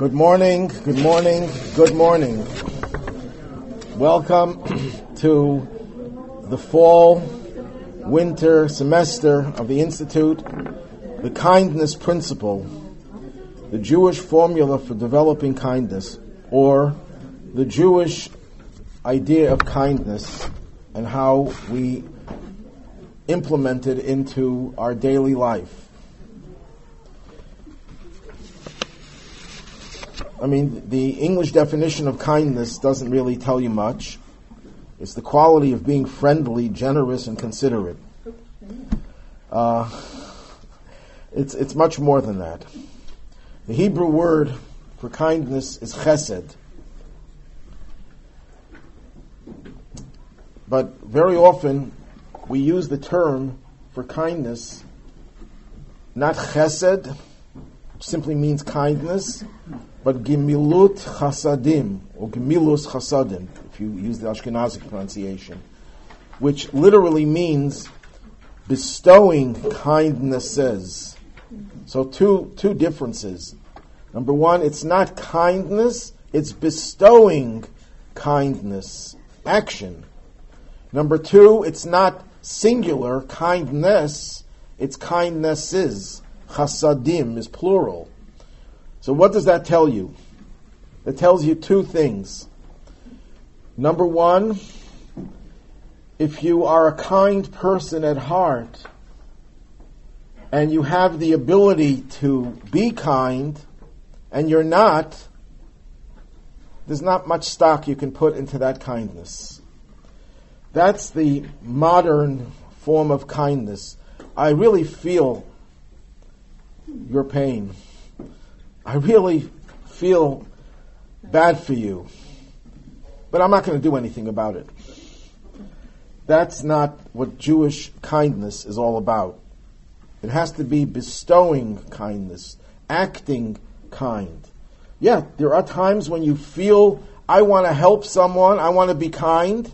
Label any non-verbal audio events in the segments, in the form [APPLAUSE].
Good morning, good morning, good morning. Welcome [CLEARS THROAT] to the fall winter semester of the Institute, the kindness principle, the Jewish formula for developing kindness, or the Jewish idea of kindness and how we implement it into our daily life. I mean, the English definition of kindness doesn't really tell you much. It's the quality of being friendly, generous, and considerate. Uh, it's, it's much more than that. The Hebrew word for kindness is chesed. But very often we use the term for kindness not chesed, which simply means kindness, but gimilut chasadim, or gemilus chasadim, if you use the Ashkenazic pronunciation, which literally means bestowing kindnesses. So two, two differences. Number one, it's not kindness, it's bestowing kindness, action. Number two, it's not singular kindness, it's kindnesses. Chasadim is plural. So what does that tell you? It tells you two things. Number one, if you are a kind person at heart and you have the ability to be kind and you're not, there's not much stock you can put into that kindness. That's the modern form of kindness. I really feel your pain. I really feel bad for you, but I'm not going to do anything about it. That's not what Jewish kindness is all about. It has to be bestowing kindness, acting kind. Yeah, there are times when you feel, I want to help someone, I want to be kind,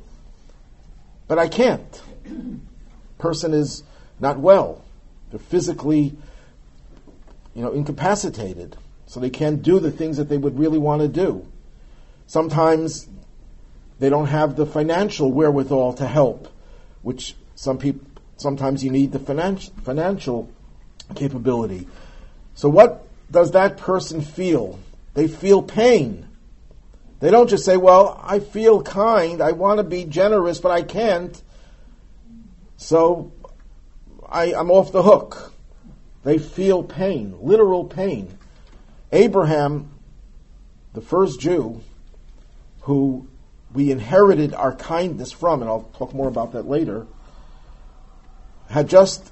but I can't. [CLEARS THROAT] Person is not well. They're physically, you know, incapacitated so they can't do the things that they would really want to do. Sometimes they don't have the financial wherewithal to help, which some people sometimes you need the financial financial capability. So what does that person feel? They feel pain. They don't just say, "Well, I feel kind, I want to be generous, but I can't." So I, I'm off the hook. They feel pain, literal pain. Abraham, the first Jew, who we inherited our kindness from, and I'll talk more about that later, had just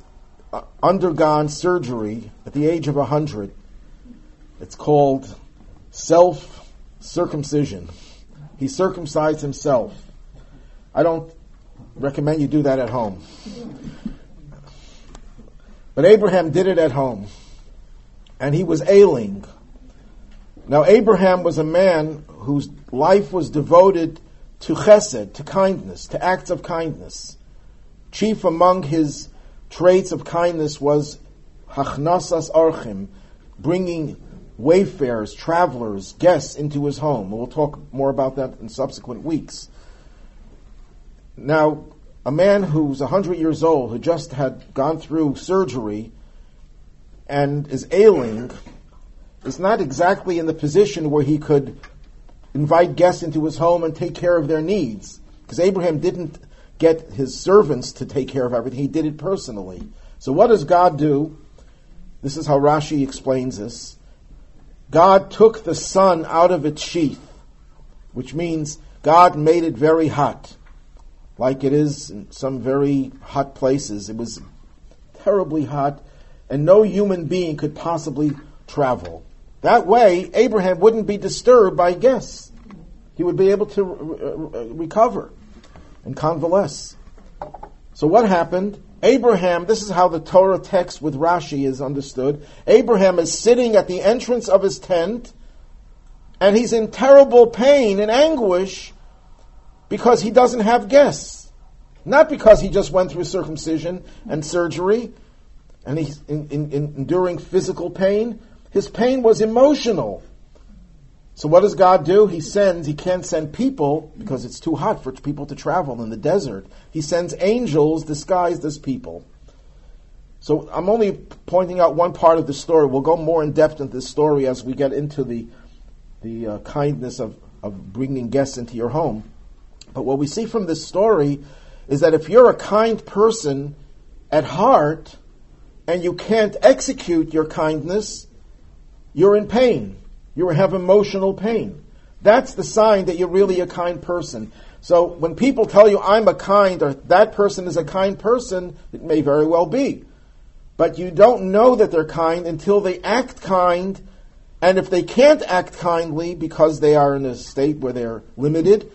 uh, undergone surgery at the age of 100. It's called self circumcision. He circumcised himself. I don't recommend you do that at home. But Abraham did it at home. And he was ailing. Now, Abraham was a man whose life was devoted to chesed, to kindness, to acts of kindness. Chief among his traits of kindness was hachnasas orchim, bringing wayfarers, travelers, guests into his home. We'll talk more about that in subsequent weeks. Now, a man who's 100 years old, who just had gone through surgery and is ailing, is not exactly in the position where he could invite guests into his home and take care of their needs. Because Abraham didn't get his servants to take care of everything, he did it personally. So, what does God do? This is how Rashi explains this. God took the sun out of its sheath, which means God made it very hot, like it is in some very hot places. It was terribly hot, and no human being could possibly travel. That way, Abraham wouldn't be disturbed by guests. He would be able to re- uh, recover and convalesce. So what happened? Abraham, this is how the Torah text with Rashi is understood. Abraham is sitting at the entrance of his tent and he's in terrible pain and anguish because he doesn't have guests. Not because he just went through circumcision and surgery and he's in, in, in, enduring physical pain, his pain was emotional. So what does God do? He sends, he can't send people because it's too hot for people to travel in the desert. He sends angels disguised as people. So I'm only pointing out one part of the story. We'll go more in depth into this story as we get into the, the uh, kindness of, of bringing guests into your home. But what we see from this story is that if you're a kind person at heart and you can't execute your kindness, you're in pain. You have emotional pain. That's the sign that you're really a kind person. So when people tell you I'm a kind or that person is a kind person, it may very well be. But you don't know that they're kind until they act kind. And if they can't act kindly because they are in a state where they're limited,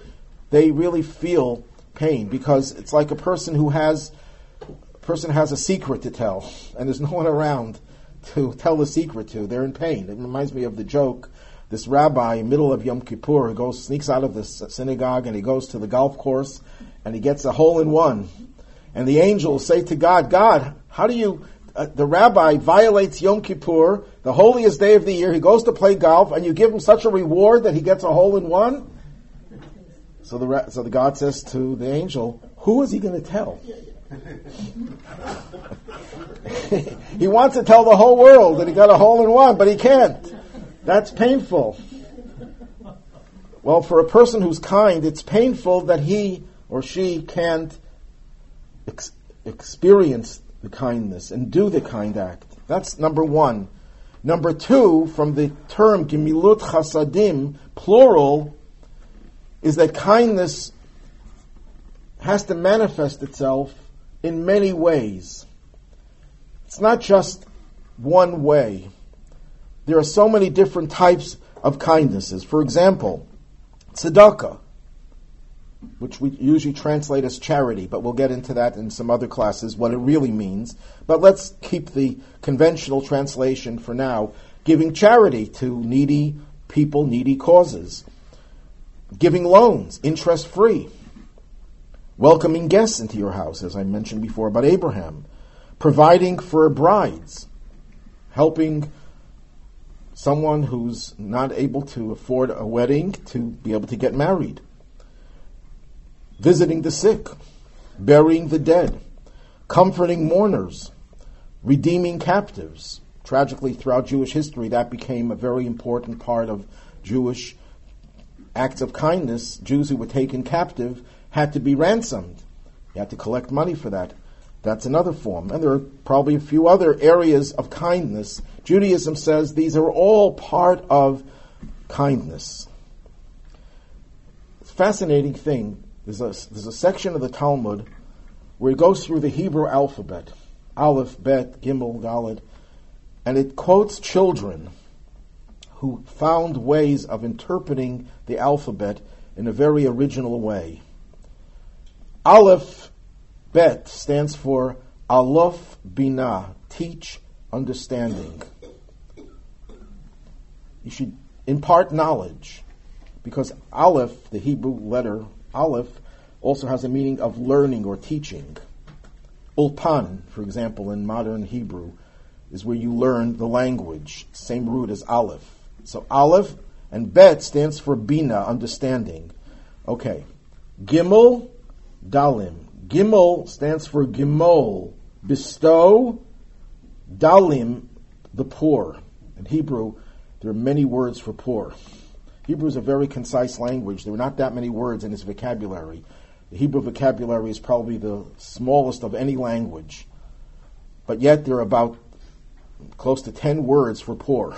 they really feel pain because it's like a person who has person has a secret to tell and there's no one around to tell the secret to. They're in pain. It reminds me of the joke. This rabbi, middle of Yom Kippur, goes sneaks out of the synagogue and he goes to the golf course and he gets a hole in one. And the angels say to God, God, how do you uh, the rabbi violates Yom Kippur, the holiest day of the year. He goes to play golf, and you give him such a reward that he gets a hole in one. So the so the God says to the angel, "Who is he going to tell?" He wants to tell the whole world that he got a hole in one, but he can't. That's painful. Well, for a person who's kind, it's painful that he or she can't ex- experience the kindness and do the kind act. That's number one. Number two, from the term gimilut chasadim, plural, is that kindness has to manifest itself in many ways. It's not just one way. There are so many different types of kindnesses. For example, tzedakah which we usually translate as charity, but we'll get into that in some other classes, what it really means. But let's keep the conventional translation for now giving charity to needy people, needy causes, giving loans, interest free, welcoming guests into your house, as I mentioned before about Abraham, providing for brides, helping someone who's not able to afford a wedding to be able to get married visiting the sick, burying the dead, comforting mourners, redeeming captives. Tragically, throughout Jewish history, that became a very important part of Jewish acts of kindness. Jews who were taken captive had to be ransomed. You had to collect money for that. That's another form. And there are probably a few other areas of kindness. Judaism says these are all part of kindness. It's a fascinating thing there's a, there's a section of the Talmud where it goes through the Hebrew alphabet, Aleph, Bet, Gimel, Daled, and it quotes children who found ways of interpreting the alphabet in a very original way. Aleph, Bet stands for Aleph Bina, teach understanding. You should impart knowledge because Aleph, the Hebrew letter Aleph also has a meaning of learning or teaching. Ulpan, for example, in modern Hebrew, is where you learn the language, same root as Aleph. So Aleph and Bet stands for Bina, understanding. Okay. Gimel, Dalim. Gimel stands for Gimol, bestow, Dalim, the poor. In Hebrew, there are many words for poor. Hebrew is a very concise language. There are not that many words in its vocabulary. The Hebrew vocabulary is probably the smallest of any language. But yet there are about close to 10 words for poor.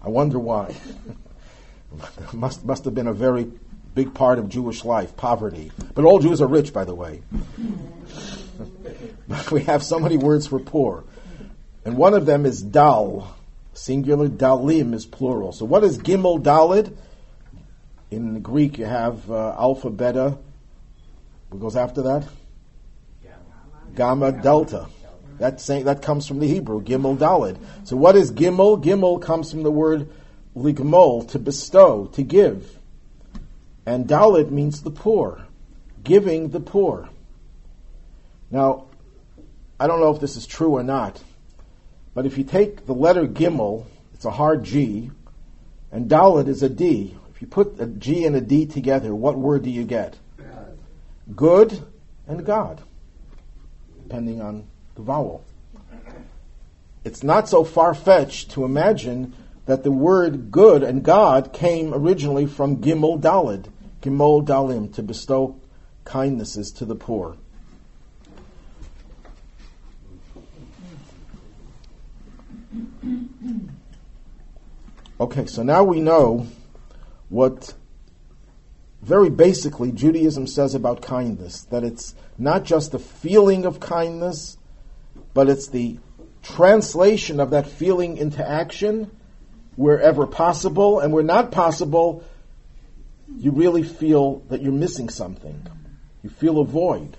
I wonder why. [LAUGHS] must, must have been a very big part of Jewish life, poverty. But all Jews are rich, by the way. [LAUGHS] we have so many words for poor. And one of them is dal. Singular, dalim is plural. So what is gimel dalid? In Greek, you have uh, alpha, beta. What goes after that? Gamma, delta. That that comes from the Hebrew gimel dalid. So what is gimel? Gimel comes from the word ligmol, to bestow, to give, and dalid means the poor, giving the poor. Now, I don't know if this is true or not, but if you take the letter gimel, it's a hard G, And Dalit is a D. If you put a G and a D together, what word do you get? Good and God, depending on the vowel. It's not so far fetched to imagine that the word good and God came originally from Gimel Dalid, Gimel Dalim, to bestow kindnesses to the poor. Okay, so now we know what very basically Judaism says about kindness that it's not just the feeling of kindness, but it's the translation of that feeling into action wherever possible, and where not possible, you really feel that you're missing something. You feel a void.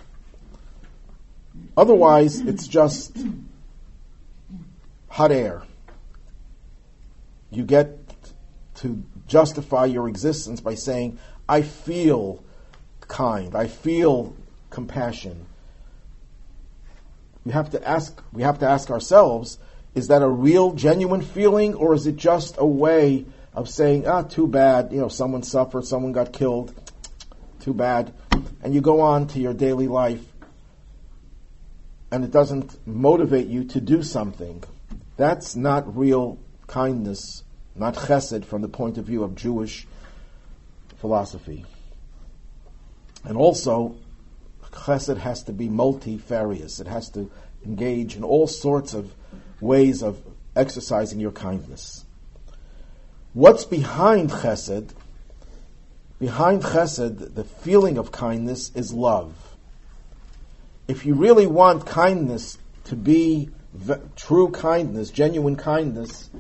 Otherwise, it's just hot air. You get to justify your existence by saying, I feel kind, I feel compassion. We have to ask we have to ask ourselves, is that a real, genuine feeling, or is it just a way of saying, ah, too bad, you know, someone suffered, someone got killed, too bad, and you go on to your daily life, and it doesn't motivate you to do something. That's not real kindness, not chesed from the point of view of Jewish philosophy. And also, chesed has to be multifarious. It has to engage in all sorts of ways of exercising your kindness. What's behind chesed? Behind chesed, the feeling of kindness is love. If you really want kindness to be v- true kindness, genuine kindness,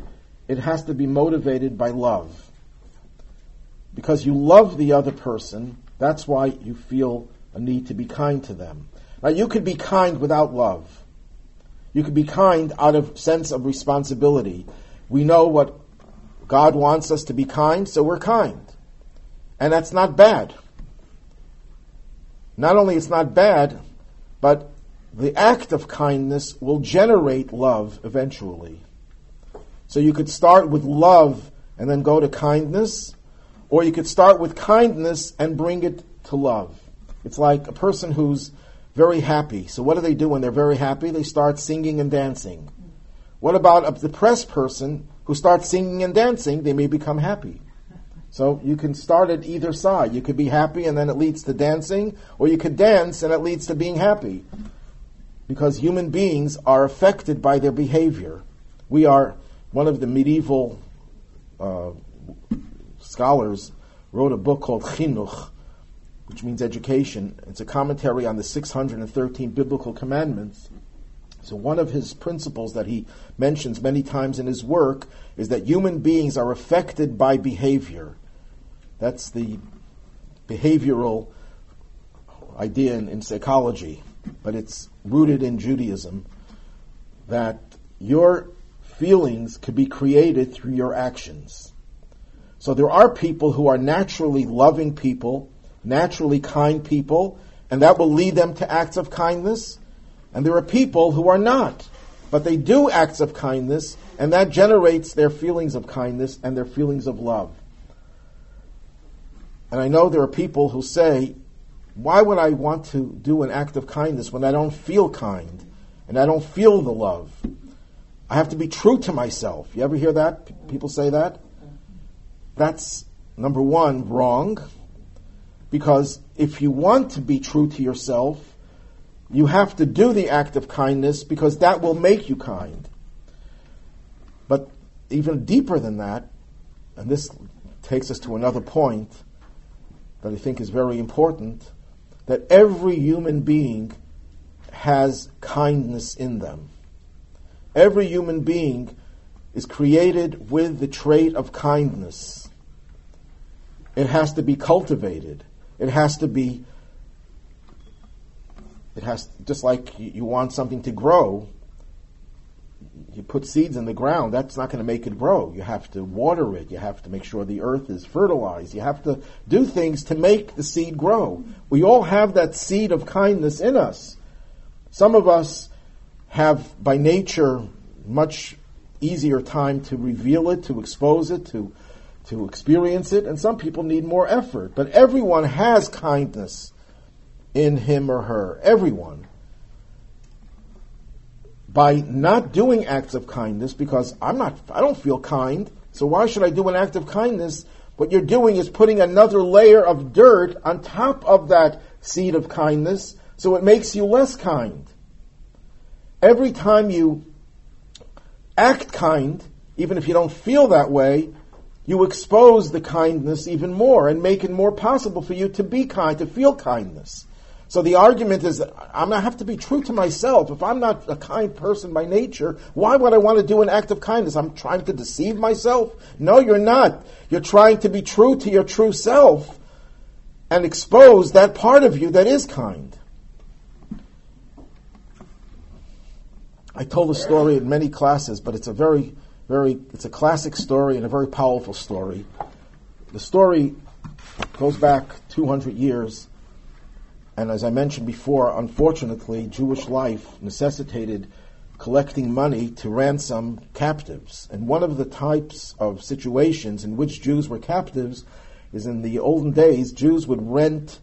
it has to be motivated by love. Because you love the other person, that's why you feel a need to be kind to them. Now you could be kind without love. You can be kind out of sense of responsibility. We know what God wants us to be kind, so we're kind. And that's not bad. Not only it's not bad, but the act of kindness will generate love eventually. So you could start with love and then go to kindness, or you could start with kindness and bring it to love. It's like a person who's very happy. So what do they do when they're very happy? They start singing and dancing. What about a depressed person who starts singing and dancing? They may become happy. So you can start at either side. You could be happy and then it leads to dancing, or you could dance and it leads to being happy. Because human beings are affected by their behavior. We are, one of the medieval uh, scholars wrote a book called Chinuch, which means education. It's a commentary on the 613 biblical commandments. So, one of his principles that he mentions many times in his work is that human beings are affected by behavior. That's the behavioral idea in, in psychology, but it's rooted in Judaism that your feelings could be created through your actions. So, there are people who are naturally loving people naturally kind people, and that will lead them to acts of kindness. And there are people who are not, but they do acts of kindness, and that generates their feelings of kindness and their feelings of love. And I know there are people who say, why would I want to do an act of kindness when I don't feel kind and I don't feel the love? I have to be true to myself. You ever hear that? People say that? That's number one, wrong. Because if you want to be true to yourself, you have to do the act of kindness because that will make you kind. But even deeper than that, and this takes us to another point that I think is very important, that every human being has kindness in them. Every human being is created with the trait of kindness. It has to be cultivated. It has to be, it has, just like you want something to grow, you put seeds in the ground, that's not going to make it grow. You have to water it. You have to make sure the earth is fertilized. You have to do things to make the seed grow. We all have that seed of kindness in us. Some of us have, by nature, much easier time to reveal it, to expose it, to, to experience it, and some people need more effort. But everyone has kindness in him or her. Everyone. By not doing acts of kindness, because I'm not, I don't feel kind, so why should I do an act of kindness? What you're doing is putting another layer of dirt on top of that seed of kindness, so it makes you less kind. Every time you act kind, even if you don't feel that way, you expose the kindness even more and make it more possible for you to be kind, to feel kindness. So the argument is that I'm going to have to be true to myself. If I'm not a kind person by nature, why would I want to do an act of kindness? I'm trying to deceive myself? No, you're not. You're trying to be true to your true self and expose that part of you that is kind. I told a story in many classes, but it's a very, very, it's a classic story and a very powerful story. The story goes back 200 years and as I mentioned before, unfortunately, Jewish life necessitated collecting money to ransom captives. And one of the types of situations in which Jews were captives is in the olden days, Jews would rent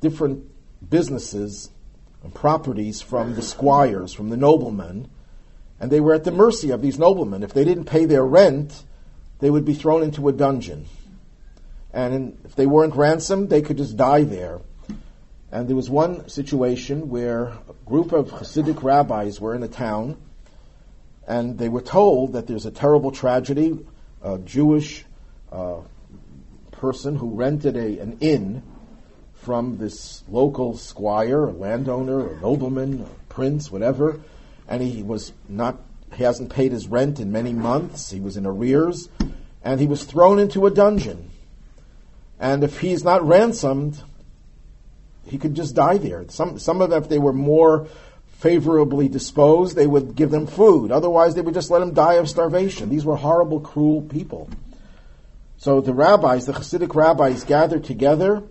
different businesses and properties from the squires, from the noblemen, and they were at the mercy of these noblemen. If they didn't pay their rent, they would be thrown into a dungeon. And if they weren't ransomed, they could just die there. And there was one situation where a group of Hasidic rabbis were in a town, and they were told that there's a terrible tragedy. A Jewish uh, person who rented a, an inn from this local squire, a landowner, a nobleman, a prince, whatever, and he was not, he hasn't paid his rent in many months. He was in arrears, and he was thrown into a dungeon. And if he's not ransomed, he could just die there. Some, some of them, if they were more favorably disposed, they would give them food. Otherwise, they would just let him die of starvation. These were horrible, cruel people. So the rabbis, the Hasidic rabbis, gathered together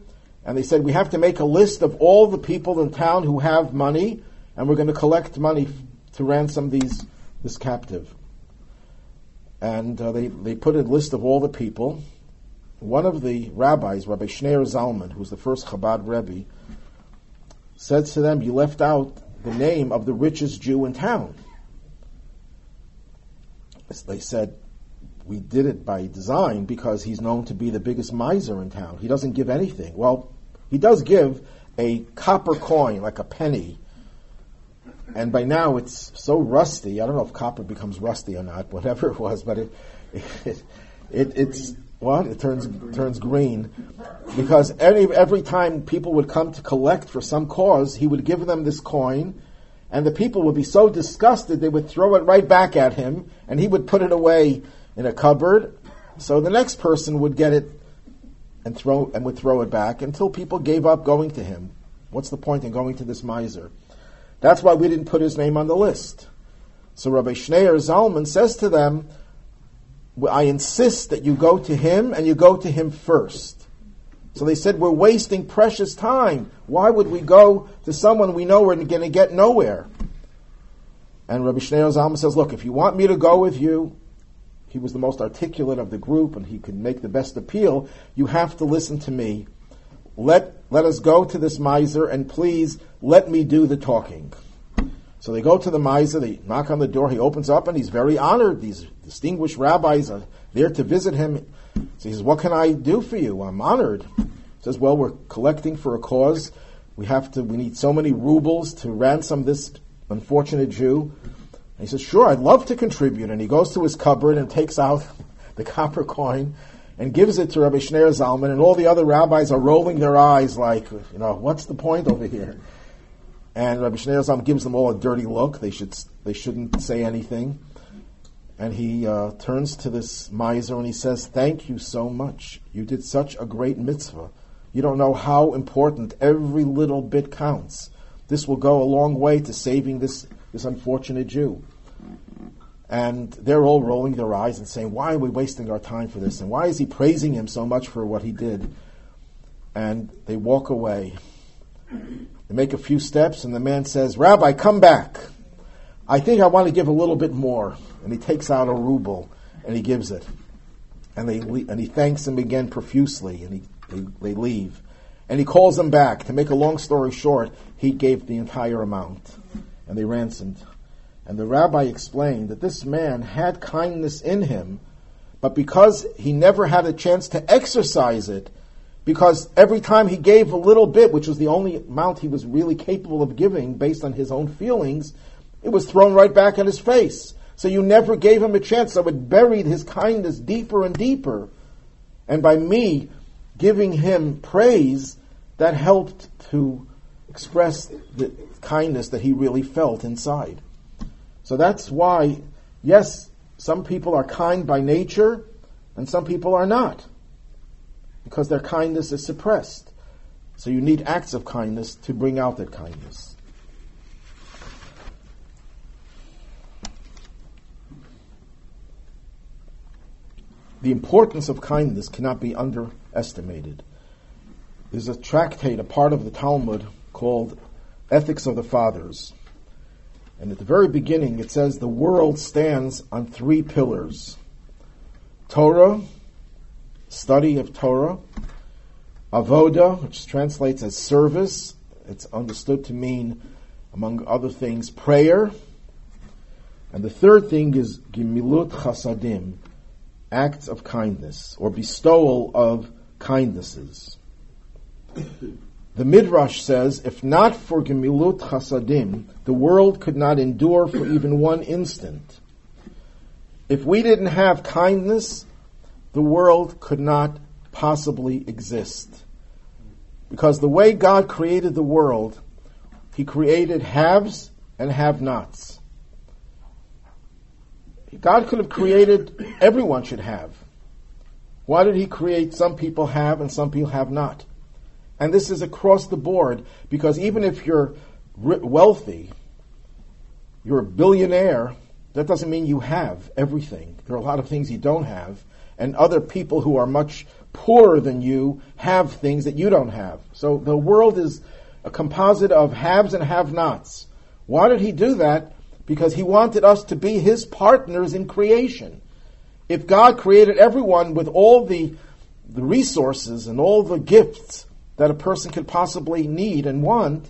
and they said, we have to make a list of all the people in town who have money and we're going to collect money to ransom these, this captive. And uh, they, they put a list of all the people. One of the rabbis, Rabbi Schneur Zalman, who was the first Chabad Rebbe, said to them, You left out the name of the richest Jew in town. They said, We did it by design because he's known to be the biggest miser in town. He doesn't give anything. Well, he does give a copper coin, like a penny. And by now it's so rusty. I don't know if copper becomes rusty or not, [LAUGHS] whatever it was, but it, it, it it's, what? It turns turns green because every every time people would come to collect for some cause, he would give them this coin, and the people would be so disgusted they would throw it right back at him, and he would put it away in a cupboard. So the next person would get it and throw and would throw it back until people gave up going to him. What's the point in going to this miser? That's why we didn't put his name on the list. So Rabbi Schneur Zalman says to them, I insist that you go to him and you go to him first. So they said, We're wasting precious time. Why would we go to someone we know we're going to get nowhere? And Rabbi Schneur Zalman says, Look, if you want me to go with you, he was the most articulate of the group and he could make the best appeal, you have to listen to me. Let, let us go to this miser and please let me do the talking. So they go to the miser, they knock on the door, he opens up and he's very honored. These distinguished rabbis are there to visit him. So he says, What can I do for you? I'm honored. He says, Well, we're collecting for a cause. We have to, we need so many rubles to ransom this unfortunate Jew. And he says, Sure, I'd love to contribute. And he goes to his cupboard and takes out [LAUGHS] the copper coin and gives it to Rabbi Schneur Zalman, and all the other rabbis are rolling their eyes like, you know, what's the point over here? And Rabbi Schneur Zalman gives them all a dirty look. They should they shouldn't say anything. And he uh, turns to this miser and he says, "Thank you so much. You did such a great mitzvah. You don't know how important every little bit counts. This will go a long way to saving this this unfortunate Jew." And they're all rolling their eyes and saying, "Why are we wasting our time for this? And why is he praising him so much for what he did?" And they walk away. They make a few steps, and the man says, Rabbi, come back. I think I want to give a little bit more. And he takes out a ruble and he gives it. and they and he thanks him again profusely, and he, they, they leave. And he calls them back. To make a long story short, he gave the entire amount, and they ransomed. And the rabbi explained that this man had kindness in him, but because he never had a chance to exercise it, because every time he gave a little bit, which was the only amount he was really capable of giving based on his own feelings, it was thrown right back in his face. So you never gave him a chance. So it buried his kindness deeper and deeper. And by me giving him praise, that helped to express the kindness that he really felt inside. So that's why, yes, some people are kind by nature and some people are not because their kindness is suppressed. So you need acts of kindness to bring out that kindness. the importance of kindness cannot be underestimated. There's a tractate, a part of the Talmud called Ethics of the Fathers. And at the very beginning, it says the world stands on three pillars Torah, study of Torah, avoda, which translates as service. It's understood to mean, among other things, prayer. And the third thing is gimilut chasadim, acts of kindness or bestowal of kindnesses. The Midrash says, if not for Gemilut Chasadim, the world could not endure for even one instant. If we didn't have kindness, the world could not possibly exist. Because the way God created the world, He created haves and have nots. God could have created everyone should have. Why did He create some people have and some people have not? And this is across the board because even if you're wealthy, you're a billionaire, that doesn't mean you have everything. There are a lot of things you don't have, and other people who are much poorer than you have things that you don't have. So the world is a composite of haves and have nots. Why did he do that? because he wanted us to be his partners in creation. If God created everyone with all the, the resources and all the gifts that a person could possibly need and want,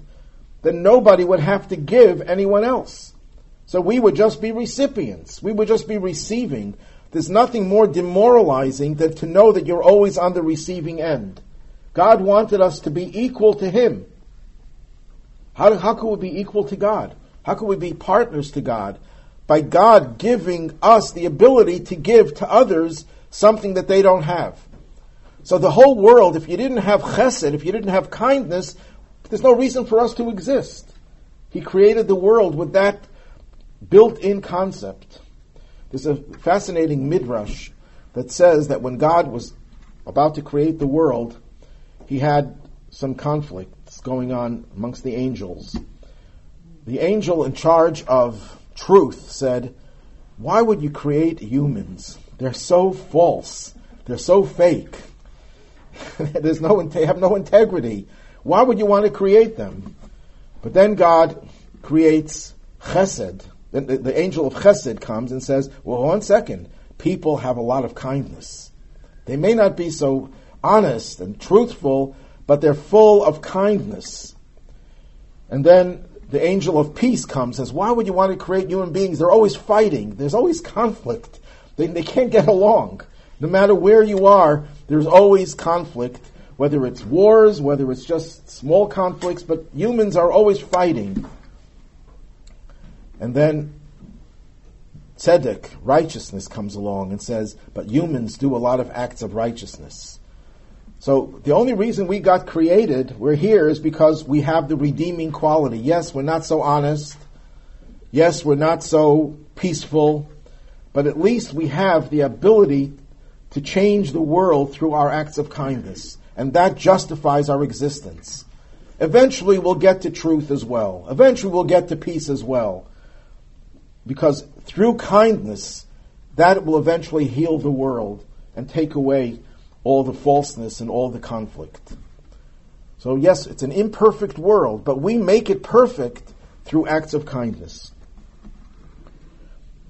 then nobody would have to give anyone else. So we would just be recipients. We would just be receiving. There's nothing more demoralizing than to know that you're always on the receiving end. God wanted us to be equal to Him. How, how could we be equal to God? How could we be partners to God? By God giving us the ability to give to others something that they don't have. So the whole world, if you didn't have chesed, if you didn't have kindness, there's no reason for us to exist. He created the world with that built-in concept. There's a fascinating midrash that says that when God was about to create the world, he had some conflicts going on amongst the angels the angel in charge of truth said, Why would you create humans? They're so false. They're so fake. [LAUGHS] There's no, they have no integrity. Why would you want to create them? But then God creates chesed. The, the, the angel of chesed comes and says, Well, one second. People have a lot of kindness. They may not be so honest and truthful, but they're full of kindness. And then the angel of peace comes and says, Why would you want to create human beings? They're always fighting. There's always conflict. They, they can't get along. No matter where you are, there's always conflict, whether it's wars, whether it's just small conflicts, but humans are always fighting. And then tzedek, righteousness, comes along and says, But humans do a lot of acts of righteousness. So the only reason we got created, we're here, is because we have the redeeming quality. Yes, we're not so honest. Yes, we're not so peaceful. But at least we have the ability to change the world through our acts of kindness. And that justifies our existence. Eventually we'll get to truth as well. Eventually we'll get to peace as well. Because through kindness, that will eventually heal the world and take away all the falseness and all the conflict. So, yes, it's an imperfect world, but we make it perfect through acts of kindness.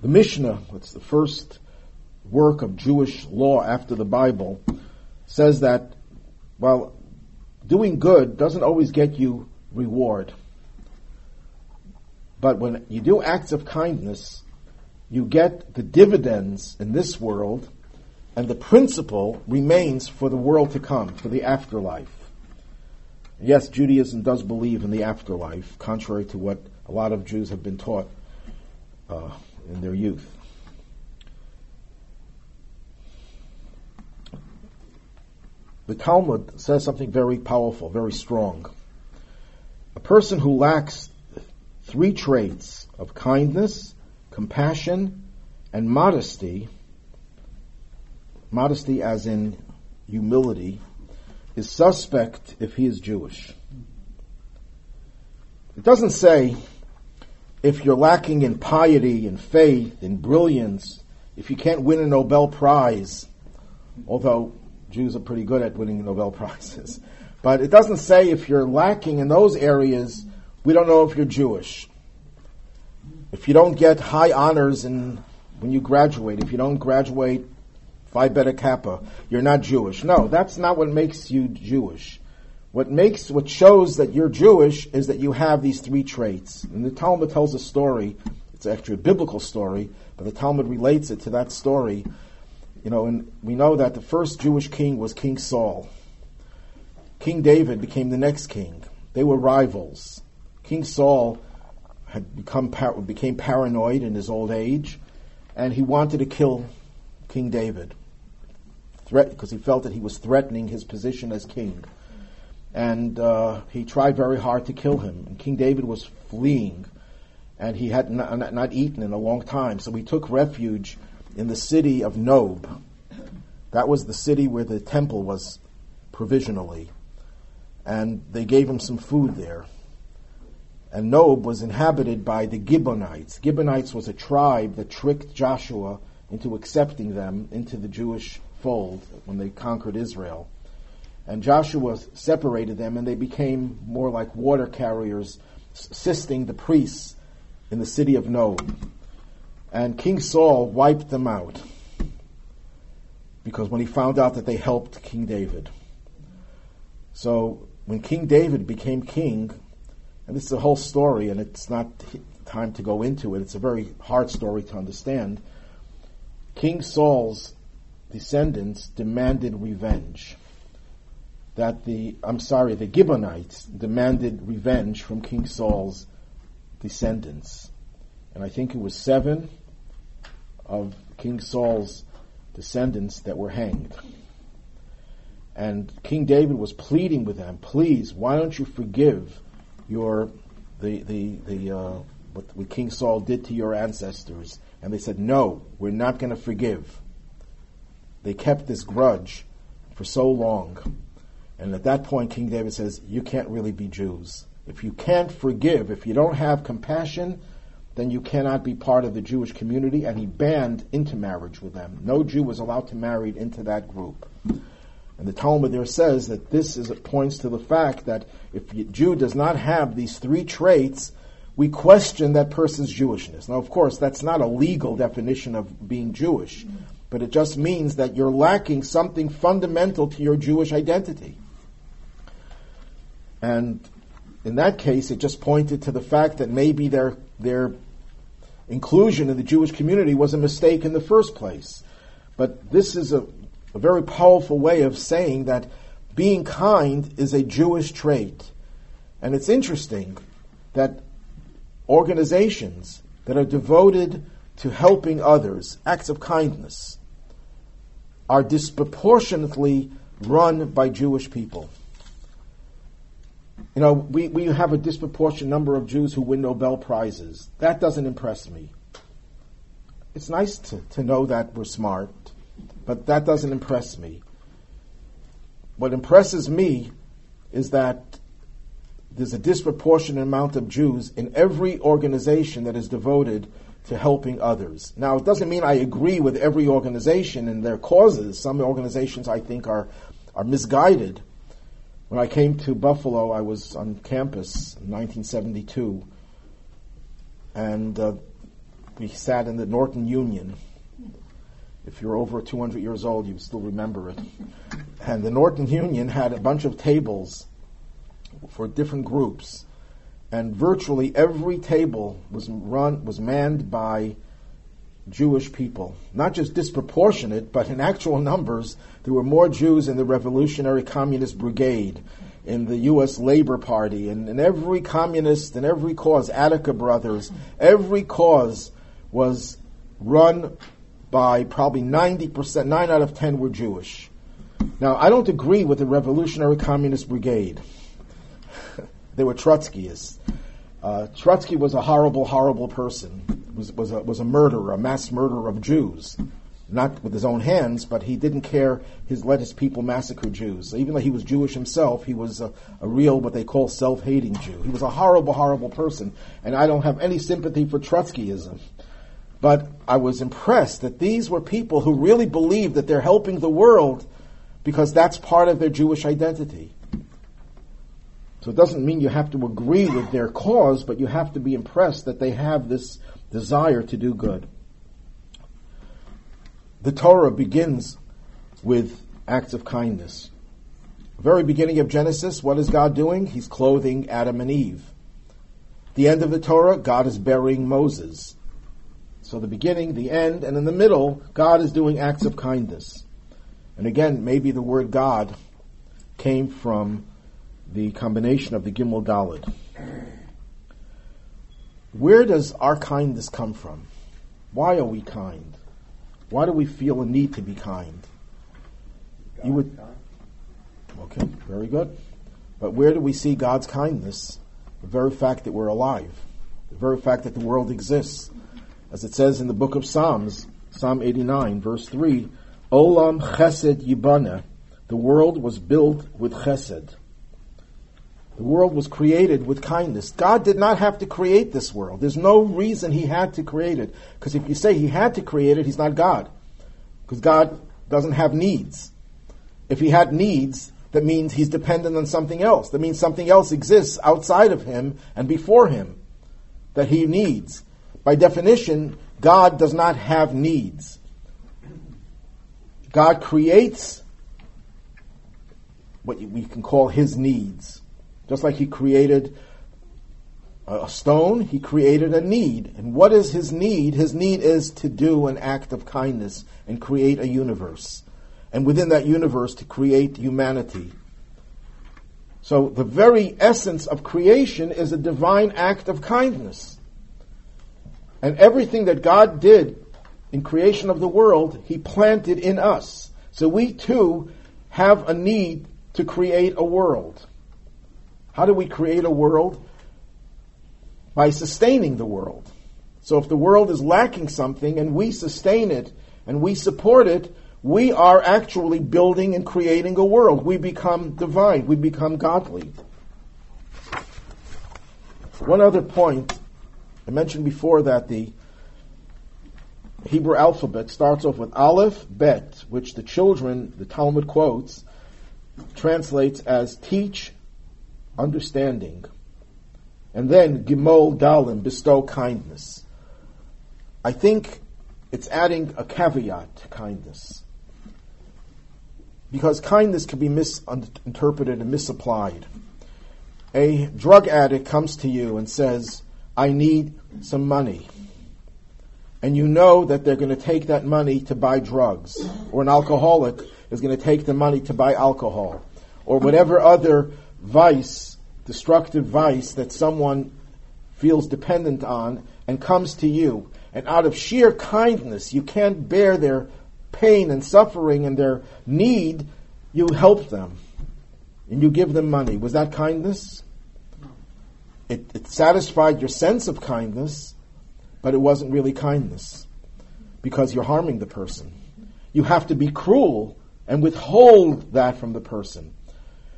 The Mishnah, what's the first work of Jewish law after the Bible says that, well, doing good doesn't always get you reward. But when you do acts of kindness, you get the dividends in this world, and the principle remains for the world to come, for the afterlife. Yes, Judaism does believe in the afterlife, contrary to what a lot of Jews have been taught uh, in their youth. The Talmud says something very powerful, very strong. A person who lacks three traits of kindness, compassion, and modesty, modesty as in humility, is suspect if he is Jewish. It doesn't say if you're lacking in piety in faith in brilliance, if you can't win a Nobel Prize, although Jews are pretty good at winning Nobel [LAUGHS] Prizes. But it doesn't say if you're lacking in those areas, we don't know if you're Jewish. If you don't get high honors in, when you graduate, if you don't graduate Phi Beta Kappa, you're not Jewish. No, that's not what makes you Jewish. What makes, what shows that you're Jewish is that you have these three traits. And the Talmud tells a story, it's actually a biblical story, but the Talmud relates it to that story. You know, and we know that the first Jewish king was King Saul. King David became the next king. They were rivals. King Saul had become became paranoid in his old age, and he wanted to kill King David because he felt that he was threatening his position as king. And uh, he tried very hard to kill him. And King David was fleeing, and he had not, not eaten in a long time. So he took refuge in the city of Nob. That was the city where the temple was provisionally. And they gave him some food there. And Nob was inhabited by the Gibeonites. Gibeonites was a tribe that tricked Joshua into accepting them into the Jewish fold when they conquered Israel. And Joshua separated them, and they became more like water carriers, assisting the priests in the city of Nob. And King Saul wiped them out because when he found out that they helped King David. So when King David became king, and this is a whole story, and it's not time to go into it, it's a very hard story to understand. King Saul's descendants demanded revenge. That the, I'm sorry, the Gibeonites demanded revenge from King Saul's descendants. And I think it was seven of King Saul's descendants that were hanged. And King David was pleading with them, please, why don't you forgive your, the, the, the, uh, what, what King Saul did to your ancestors? And they said, no, we're not going to forgive. They kept this grudge for so long. And at that point, King David says, You can't really be Jews. If you can't forgive, if you don't have compassion, then you cannot be part of the Jewish community. And he banned intermarriage with them. No Jew was allowed to marry into that group. And the Talmud there says that this is, points to the fact that if a Jew does not have these three traits, we question that person's Jewishness. Now, of course, that's not a legal definition of being Jewish but it just means that you're lacking something fundamental to your Jewish identity. And in that case, it just pointed to the fact that maybe their, their inclusion in the Jewish community was a mistake in the first place. But this is a, a very powerful way of saying that being kind is a Jewish trait. And it's interesting that organizations that are devoted to helping others, acts of kindness, are disproportionately run by Jewish people. You know, we, we have a disproportionate number of Jews who win Nobel Prizes. That doesn't impress me. It's nice to, to know that we're smart, but that doesn't impress me. What impresses me is that there's a disproportionate amount of Jews in every organization that is devoted to helping others. Now, it doesn't mean I agree with every organization and their causes. Some organizations I think are, are misguided. When I came to Buffalo, I was on campus in 1972, and uh, we sat in the Norton Union. If you're over 200 years old, you still remember it. And the Norton Union had a bunch of tables for different groups, and virtually every table was run was manned by Jewish people. Not just disproportionate, but in actual numbers, there were more Jews in the Revolutionary Communist Brigade, in the U.S. Labor Party, and in every communist, and every cause, Attica Brothers, every cause was run by probably 90%, 9 out of 10 were Jewish. Now, I don't agree with the Revolutionary Communist Brigade. [LAUGHS] they were Trotskyists. Uh, Trotsky was a horrible, horrible person. Was was a, was a murderer, a mass murderer of Jews, not with his own hands, but he didn't care. His let his people massacre Jews. So even though he was Jewish himself, he was a, a real what they call self-hating Jew. He was a horrible, horrible person, and I don't have any sympathy for Trotskyism. But I was impressed that these were people who really believed that they're helping the world because that's part of their Jewish identity. So it doesn't mean you have to agree with their cause, but you have to be impressed that they have this desire to do good. The Torah begins with acts of kindness. Very beginning of Genesis, what is God doing? He's clothing Adam and Eve. The end of the Torah, God is burying Moses. So the beginning, the end, and in the middle, God is doing acts of kindness. And again, maybe the word God came from the combination of the Gimel Daled. Where does our kindness come from? Why are we kind? Why do we feel a need to be kind? God you would. Okay, very good. But where do we see God's kindness? The very fact that we're alive, the very fact that the world exists. As it says in the book of Psalms, Psalm 89, verse 3, Olam chesed yibana, the world was built with chesed. The world was created with kindness. God did not have to create this world. There's no reason he had to create it. Because if you say he had to create it, he's not God. Because God doesn't have needs. If he had needs, that means he's dependent on something else. That means something else exists outside of him and before him that he needs. By definition, God does not have needs. God creates what we can call his needs. Just like he created a stone, he created a need. And what is his need? His need is to do an act of kindness and create a universe. And within that universe, to create humanity. So the very essence of creation is a divine act of kindness. And everything that God did in creation of the world, he planted in us. So we too have a need to create a world. How do we create a world? By sustaining the world. So if the world is lacking something and we sustain it and we support it, we are actually building and creating a world. We become divine. We become godly. One other point. I mentioned before that the Hebrew alphabet starts off with Aleph, Bet, which the children, the Talmud quotes, translates as teach, understanding. And then Gimol Dalim, bestow kindness. I think it's adding a caveat to kindness. Because kindness can be misinterpreted and misapplied. A drug addict comes to you and says, I need some money. And you know that they're going to take that money to buy drugs. Or an alcoholic is going to take the money to buy alcohol. Or whatever other vice, destructive vice that someone feels dependent on and comes to you. And out of sheer kindness, you can't bear their pain and suffering and their need, you help them. And you give them money. Was that kindness? It, it satisfied your sense of kindness, but it wasn't really kindness because you're harming the person. You have to be cruel and withhold that from the person.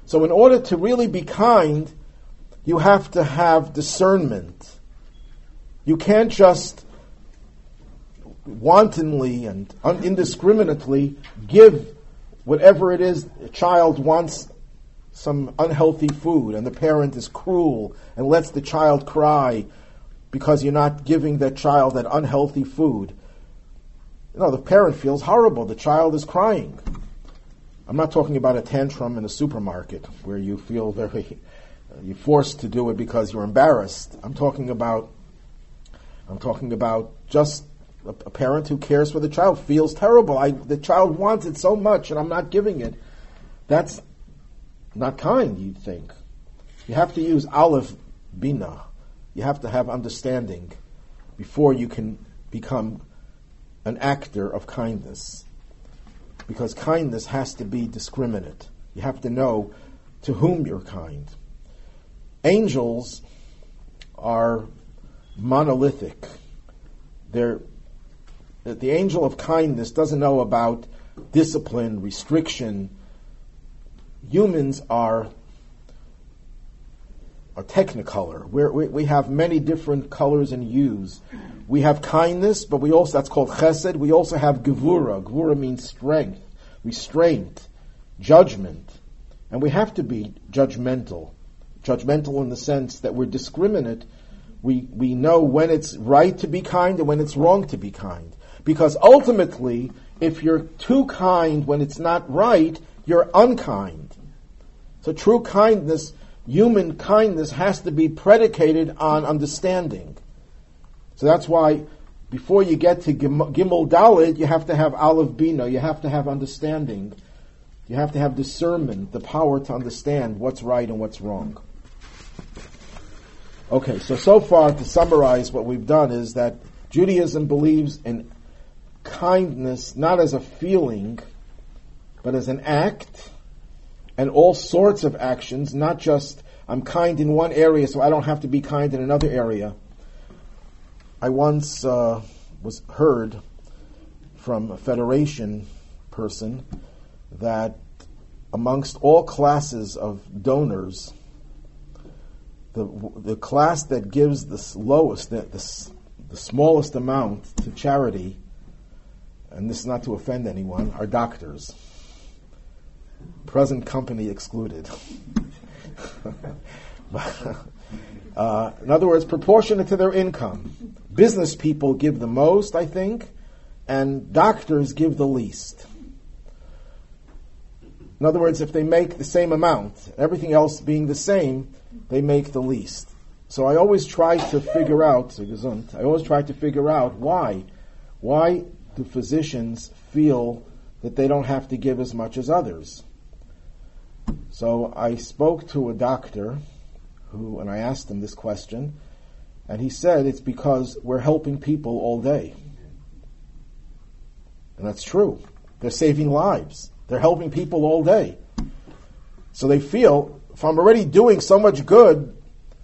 So in order to really be kind, you have to have discernment. You can't just wantonly and indiscriminately give whatever it is a child wants some unhealthy food and the parent is cruel and lets the child cry because you're not giving that child that unhealthy food. You know, the parent feels horrible. The child is crying. I'm not talking about a tantrum in a supermarket where you feel very, [LAUGHS] you're forced to do it because you're embarrassed. I'm talking about, I'm talking about just a, a parent who cares for the child feels terrible. I, the child wants it so much and I'm not giving it. That's not kind, you'd think. You have to use aleph bina. You have to have understanding before you can become an actor of kindness. Because kindness has to be discriminate. You have to know to whom you're kind. Angels are monolithic. They're, the angel of kindness doesn't know about discipline, restriction. Humans are a technicolor. We're, we we have many different colors and hues. We have kindness, but we also, that's called chesed. We also have gevura. Gevura means strength, restraint, judgment. And we have to be judgmental. Judgmental in the sense that we're discriminate. We, we know when it's right to be kind and when it's wrong to be kind. Because ultimately, if you're too kind when it's not right, you're unkind. So true kindness human kindness has to be predicated on understanding. So that's why before you get to Gimel Dalet, you have to have Aleph Bina, you have to have understanding. You have to have discernment, the power to understand what's right and what's wrong. Okay, so so far to summarize what we've done is that Judaism believes in kindness not as a feeling, but as an act and all sorts of actions, not just I'm kind in one area, so I don't have to be kind in another area. I once uh, was heard from a federation person that amongst all classes of donors, the the class that gives the lowest, the, the, the smallest amount to charity, and this is not to offend anyone, are doctors present company excluded. [LAUGHS] uh, in other words, proportionate to their income. Business people give the most, I think, and doctors give the least. In other words, if they make the same amount, everything else being the same, they make the least. So I always try to figure out, I always try to figure out why. Why do physicians feel that they don't have to give as much as others? So I spoke to a doctor who, and I asked him this question, and he said it's because we're helping people all day. And that's true. They're saving lives. They're helping people all day. So they feel, if I'm already doing so much good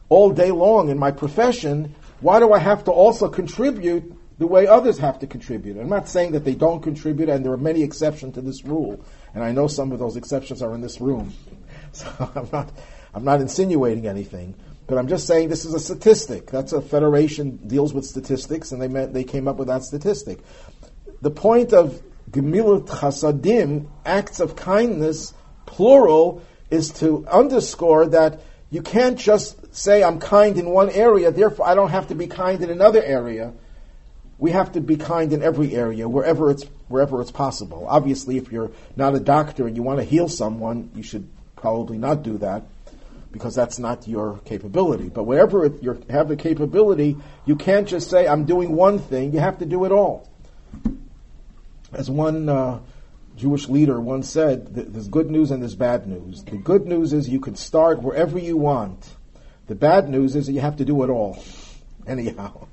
all day long in my profession, why do I have to also contribute the way others have to contribute? I'm not saying that they don't contribute, and there are many exceptions to this rule. And I know some of those exceptions are in this room. [LAUGHS] So I'm not, I'm not insinuating anything, but I'm just saying this is a statistic. That's a federation deals with statistics, and they met, they came up with that statistic. The point of gemilut chasadim, acts of kindness, plural, is to underscore that you can't just say I'm kind in one area, therefore I don't have to be kind in another area we have to be kind in every area, wherever it's wherever it's possible. Obviously, if you're not a doctor and you want to heal someone, you should probably not do that because that's not your capability. But wherever you have the capability, you can't just say, I'm doing one thing, you have to do it all. As one uh, Jewish leader once said, there's good news and there's bad news. The good news is you can start wherever you want. The bad news is you have to do it all. [LAUGHS] Anyhow.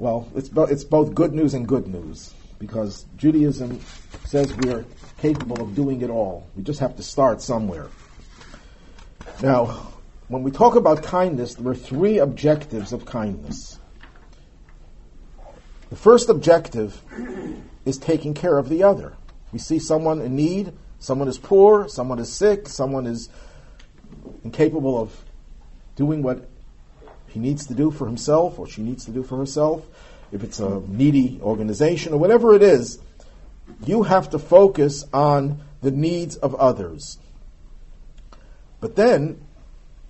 Well, it's, bo- it's both good news and good news because Judaism says we are capable of doing it all. We just have to start somewhere. Now, when we talk about kindness, there are three objectives of kindness. The first objective is taking care of the other. We see someone in need, someone is poor, someone is sick, someone is incapable of doing what he needs to do for himself or she needs to do for herself, if it's a needy organization or whatever it is, you have to focus on the needs of others. But then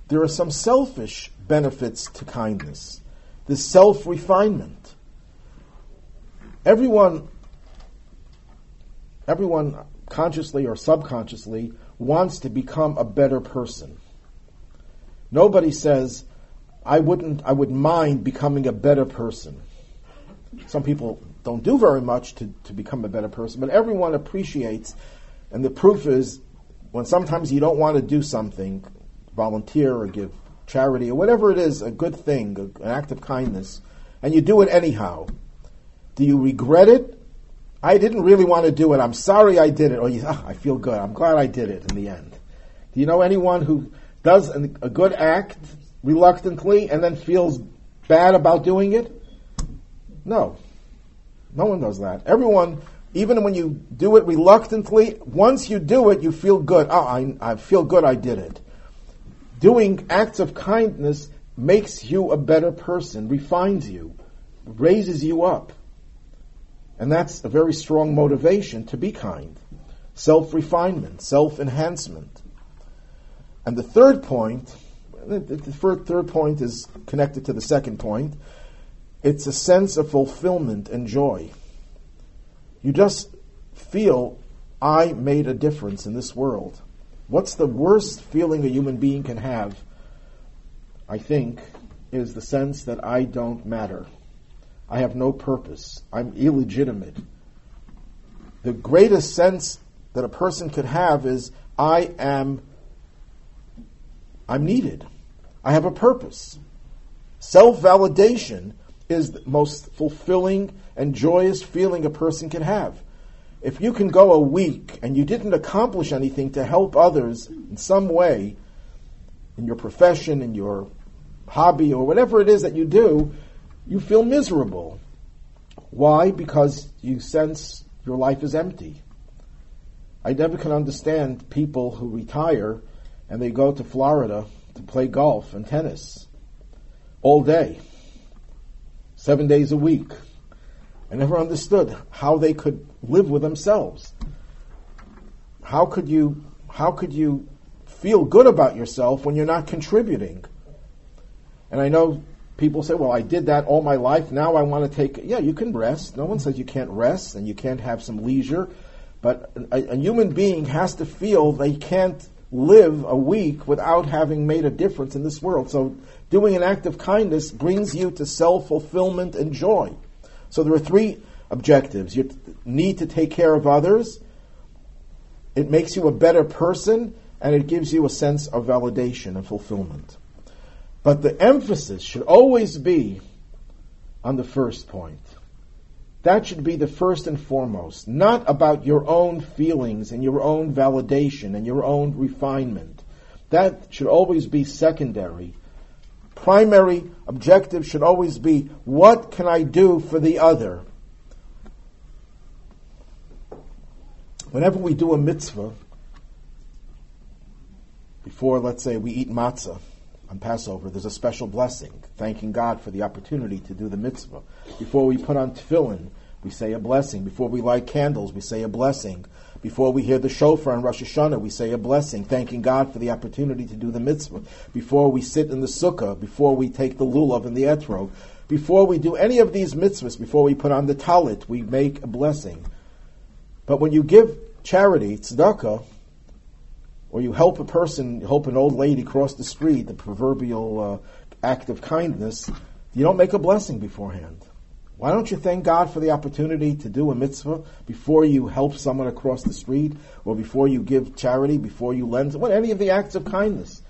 there are some selfish benefits to kindness. This self refinement. Everyone everyone consciously or subconsciously wants to become a better person. Nobody says, I wouldn't, I would mind becoming a better person. Some people don't do very much to, to become a better person, but everyone appreciates, and the proof is when sometimes you don't want to do something, volunteer or give charity or whatever it is, a good thing, an act of kindness, and you do it anyhow. Do you regret it? I didn't really want to do it. I'm sorry I did it. Or oh, I feel good. I'm glad I did it in the end. Do you know anyone who does a good act reluctantly and then feels bad about doing it? No. No one does that. Everyone, even when you do it reluctantly, once you do it, you feel good. Oh, I, I feel good I did it. Doing acts of kindness makes you a better person, refines you, raises you up. And that's a very strong motivation to be kind. Self refinement, self enhancement. And the third point, the third point is connected to the second point. It's a sense of fulfillment and joy. You just feel, I made a difference in this world. What's the worst feeling a human being can have? I think is the sense that I don't matter. I have no purpose. I'm illegitimate. The greatest sense that a person could have is I am I'm needed. I have a purpose. Self-validation is the most fulfilling and joyous feeling a person can have. If you can go a week and you didn't accomplish anything to help others in some way, in your profession, in your hobby, or whatever it is that you do, you feel miserable. Why? Because you sense your life is empty. I never can understand people who retire and they go to Florida to play golf and tennis all day, seven days a week. I never understood how they could live with themselves. How could you, how could you feel good about yourself when you're not contributing? And I know people say, well, I did that all my life. Now I want to take, yeah, you can rest. No one says you can't rest and you can't have some leisure. But a, a human being has to feel they can't live a week without having made a difference in this world. So doing an act of kindness brings you to self-fulfillment and joy. So there are three objectives. You need to take care of others. It makes you a better person and it gives you a sense of validation and fulfillment. But the emphasis should always be on the first point. That should be the first and foremost, not about your own feelings and your own validation and your own refinement. That should always be secondary. Primary objective should always be what can I do for the other? Whenever we do a mitzvah, before, let's say, we eat matzah, on Passover, there's a special blessing, thanking God for the opportunity to do the mitzvah. Before we put on tefillin, we say a blessing. Before we light candles, we say a blessing. Before we hear the shofar on Rosh Hashanah, we say a blessing, thanking God for the opportunity to do the mitzvah. Before we sit in the sukkah, before we take the lulav and the etrog, before we do any of these mitzvahs, before we put on the talit, we make a blessing. But when you give charity, tzedakah, or you help a person, help an old lady cross the street, the proverbial uh, act of kindness, you don't make a blessing beforehand. Why don't you thank God for the opportunity to do a mitzvah before you help someone across the street, or before you give charity, before you lend, what any of the acts of kindness?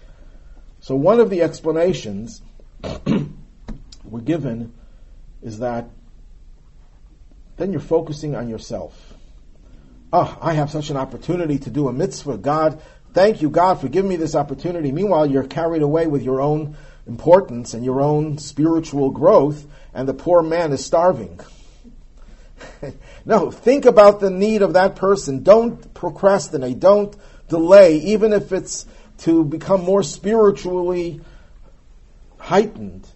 So one of the explanations [CLEARS THROAT] we're given is that then you're focusing on yourself. Oh, I have such an opportunity to do a mitzvah. God Thank you, God, for giving me this opportunity. Meanwhile, you're carried away with your own importance and your own spiritual growth, and the poor man is starving. [LAUGHS] no, think about the need of that person. Don't procrastinate. Don't delay, even if it's to become more spiritually heightened.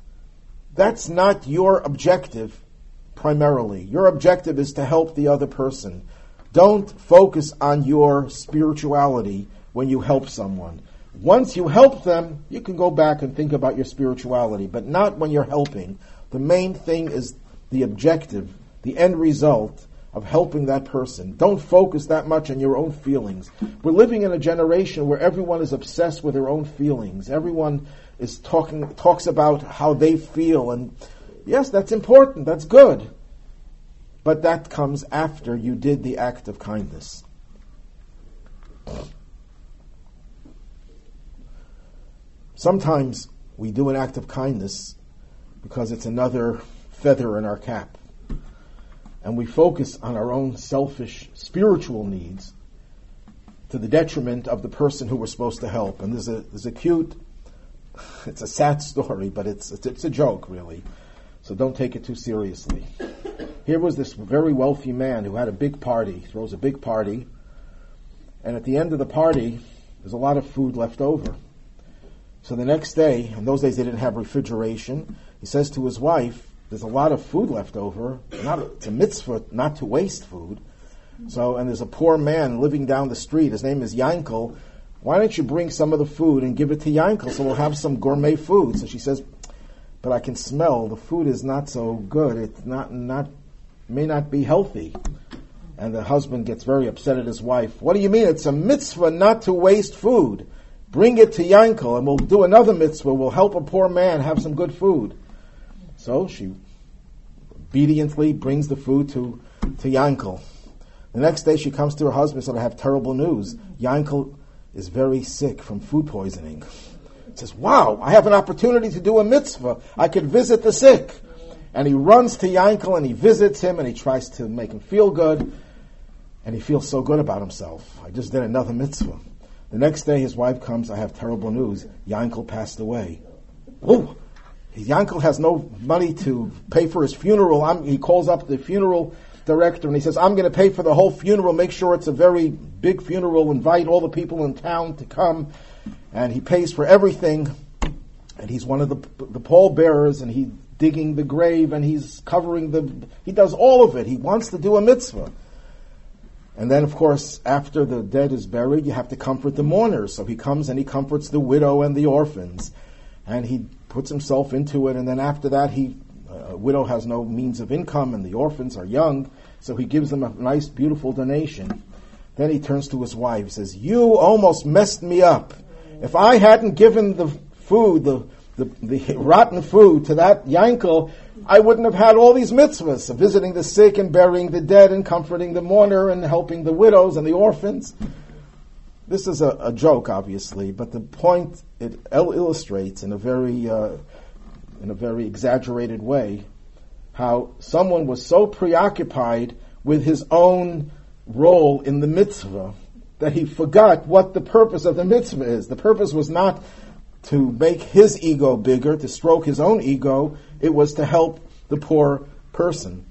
That's not your objective primarily. Your objective is to help the other person. Don't focus on your spirituality when you help someone. Once you help them, you can go back and think about your spirituality, but not when you're helping. The main thing is the objective, the end result of helping that person. Don't focus that much on your own feelings. We're living in a generation where everyone is obsessed with their own feelings. Everyone is talking talks about how they feel and yes, that's important. That's good. But that comes after you did the act of kindness. Sometimes we do an act of kindness because it's another feather in our cap. And we focus on our own selfish spiritual needs to the detriment of the person who we're supposed to help. And there's a, there's a cute, [LAUGHS] it's a sad story, but it's, it's, it's a joke really. So don't take it too seriously. Here was this very wealthy man who had a big party, throws a big party, and at the end of the party, there's a lot of food left over. So the next day, in those days they didn't have refrigeration, he says to his wife, there's a lot of food left over. Not, it's a mitzvah not to waste food. So, and there's a poor man living down the street. His name is Yankel. Why don't you bring some of the food and give it to Yankel so we'll have some gourmet food? So she says, but I can smell the food is not so good. It's not, not, may not be healthy. And the husband gets very upset at his wife. What do you mean? It's a mitzvah not to waste food. Bring it to Yankel and we'll do another mitzvah. We'll help a poor man have some good food. So she obediently brings the food to, to Yankel. The next day she comes to her husband and said, I have terrible news. Yankel is very sick from food poisoning. He says, wow, I have an opportunity to do a mitzvah. I could visit the sick. And he runs to Yankel and he visits him and he tries to make him feel good. And he feels so good about himself. I just did another mitzvah. The next day, his wife comes. I have terrible news. Yankel passed away. Oh, Yankel has no money to pay for his funeral. I'm, he calls up the funeral director and he says, I'm going to pay for the whole funeral. Make sure it's a very big funeral. Invite all the people in town to come. And he pays for everything. And he's one of the, the pallbearers and he's digging the grave and he's covering the, he does all of it. He wants to do a mitzvah. And then, of course, after the dead is buried, you have to comfort the mourners. So he comes and he comforts the widow and the orphans. And he puts himself into it. And then after that, he, uh, a widow has no means of income and the orphans are young. So he gives them a nice, beautiful donation. Then he turns to his wife, says, You almost messed me up. If I hadn't given the food, the, the, the rotten food to that Yankel, I wouldn't have had all these mitzvahs of visiting the sick and burying the dead and comforting the mourner and helping the widows and the orphans. This is a, a joke, obviously, but the point it illustrates in a very, uh, in a very exaggerated way how someone was so preoccupied with his own role in the mitzvah that he forgot what the purpose of the mitzvah is. The purpose was not to make his ego bigger, to stroke his own ego. It was to help the poor person.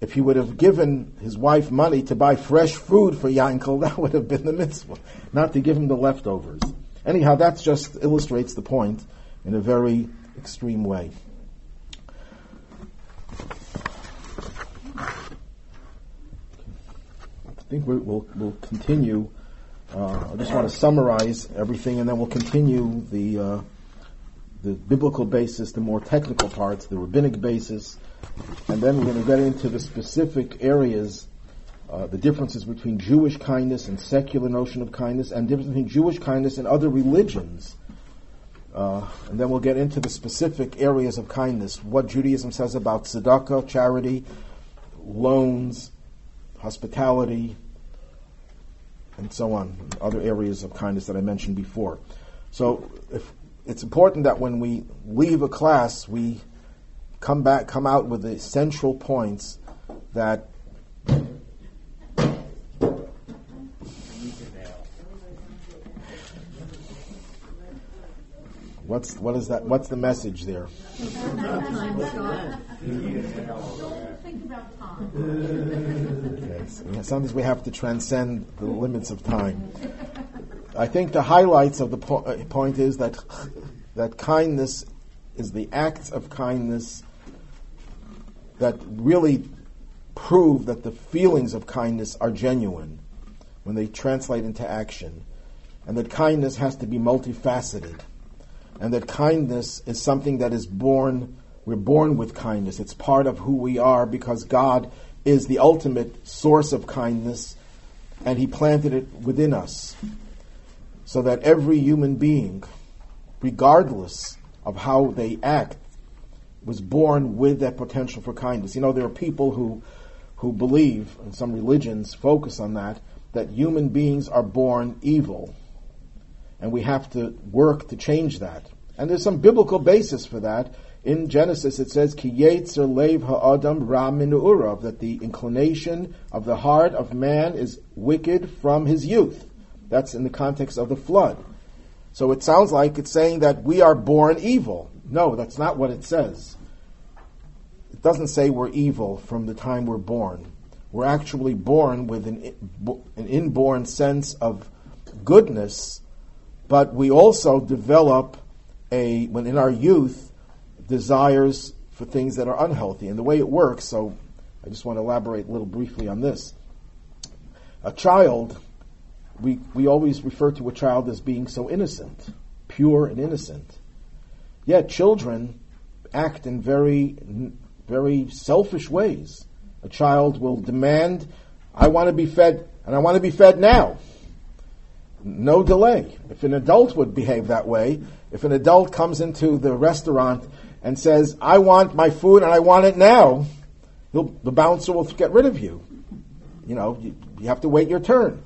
If he would have given his wife money to buy fresh food for Yankel, [LAUGHS] that would have been the mitzvah, not to give him the leftovers. Anyhow, that just illustrates the point in a very extreme way. I think we will we'll continue uh, I just want to summarize everything, and then we'll continue the uh, the biblical basis, the more technical parts, the rabbinic basis, and then we're going to get into the specific areas, uh, the differences between Jewish kindness and secular notion of kindness, and difference between Jewish kindness and other religions. Uh, and then we'll get into the specific areas of kindness, what Judaism says about tzedakah, charity, loans, hospitality, and so on, other areas of kindness that I mentioned before. So if, it's important that when we leave a class, we come back, come out with the central points that What's what is that? What's the message there? sometimes we have to transcend the limits of time. I think the highlights of the po- uh, point is that that kindness is the acts of kindness that really prove that the feelings of kindness are genuine when they translate into action, and that kindness has to be multifaceted and that kindness is something that is born, we're born with kindness. It's part of who we are because God is the ultimate source of kindness, and He planted it within us. So that every human being, regardless of how they act, was born with that potential for kindness. You know, there are people who, who believe, and some religions focus on that, that human beings are born evil. And we have to work to change that. And there's some biblical basis for that. In Genesis, it says, "Ki yetzer lev ha'adam ra urav," that the inclination of the heart of man is wicked from his youth. That's in the context of the flood. So it sounds like it's saying that we are born evil. No, that's not what it says. It doesn't say we're evil from the time we're born. We're actually born with an, an inborn sense of goodness, but we also develop a, when in our youth, desires for things that are unhealthy. And the way it works, so I just want to elaborate a little briefly on this. A child, we, we always refer to a child as being so innocent, pure and innocent. Yet children act in very, very selfish ways. A child will demand, I want to be fed, and I want to be fed now. No delay. If an adult would behave that way, if an adult comes into the restaurant and says, I want my food and I want it now, the bouncer will get rid of you. You know, you, you have to wait your turn.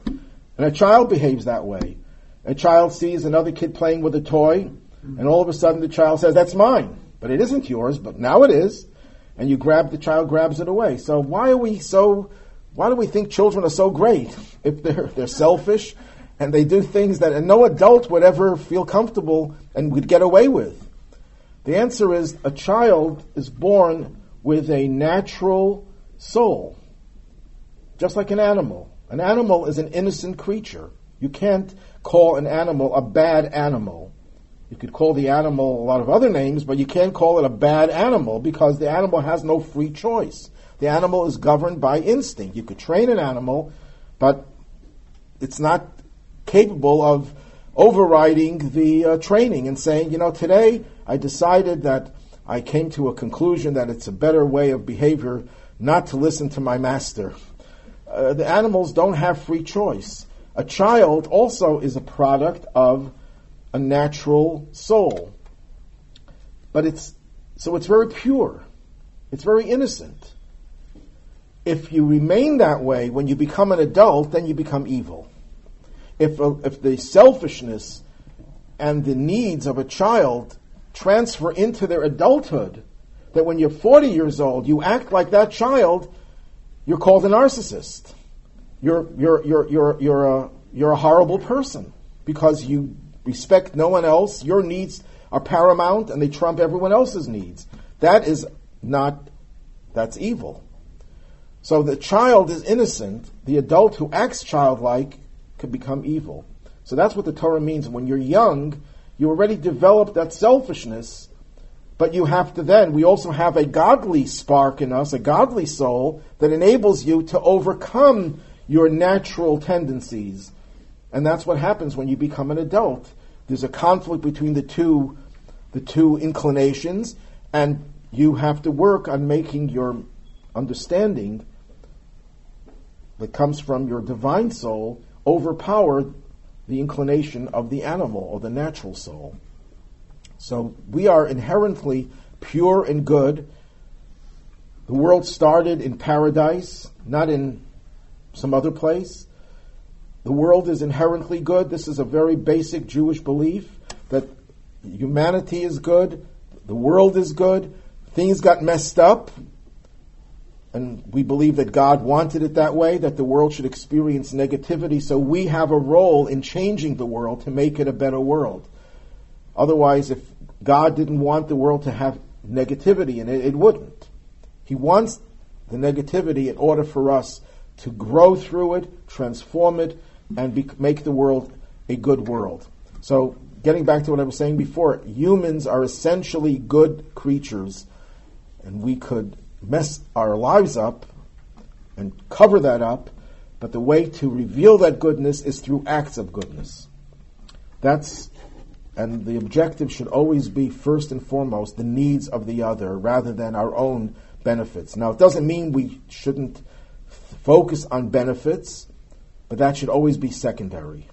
And a child behaves that way. A child sees another kid playing with a toy, and all of a sudden the child says, That's mine. But it isn't yours, but now it is. And you grab, the child grabs it away. So why are we so, why do we think children are so great if they're, they're selfish and they do things that no adult would ever feel comfortable and would get away with? The answer is a child is born with a natural soul, just like an animal. An animal is an innocent creature. You can't call an animal a bad animal. You could call the animal a lot of other names, but you can't call it a bad animal because the animal has no free choice. The animal is governed by instinct. You could train an animal, but it's not capable of overriding the uh, training and saying, you know, today I decided that I came to a conclusion that it's a better way of behavior not to listen to my master. Uh, the animals don't have free choice. A child also is a product of a natural soul. But it's, so it's very pure. It's very innocent. If you remain that way when you become an adult, then you become evil. If, uh, if the selfishness and the needs of a child transfer into their adulthood, that when you're 40 years old, you act like that child, you're called a narcissist. You're, you're, you're, you're, you're, a, you're a horrible person because you respect no one else. Your needs are paramount and they trump everyone else's needs. That is not, that's evil. So the child is innocent. The adult who acts childlike could become evil. So that's what the Torah means. When you're young, you already develop that selfishness, but you have to then, we also have a godly spark in us, a godly soul that enables you to overcome your natural tendencies. And that's what happens when you become an adult. There's a conflict between the two, the two inclinations, and you have to work on making your understanding that comes from your divine soul overpower the inclination of the animal or the natural soul. So we are inherently pure and good. The world started in paradise, not in some other place. The world is inherently good. This is a very basic Jewish belief that humanity is good, the world is good, things got messed up, and we believe that God wanted it that way, that the world should experience negativity, so we have a role in changing the world to make it a better world. Otherwise, if God didn't want the world to have negativity in it, it wouldn't. He wants the negativity in order for us to grow through it, transform it, and be, make the world a good world. So, getting back to what I was saying before, humans are essentially good creatures, and we could mess our lives up and cover that up, but the way to reveal that goodness is through acts of goodness. That's and the objective should always be, first and foremost, the needs of the other rather than our own benefits. Now, it doesn't mean we shouldn't focus on benefits, but that should always be secondary.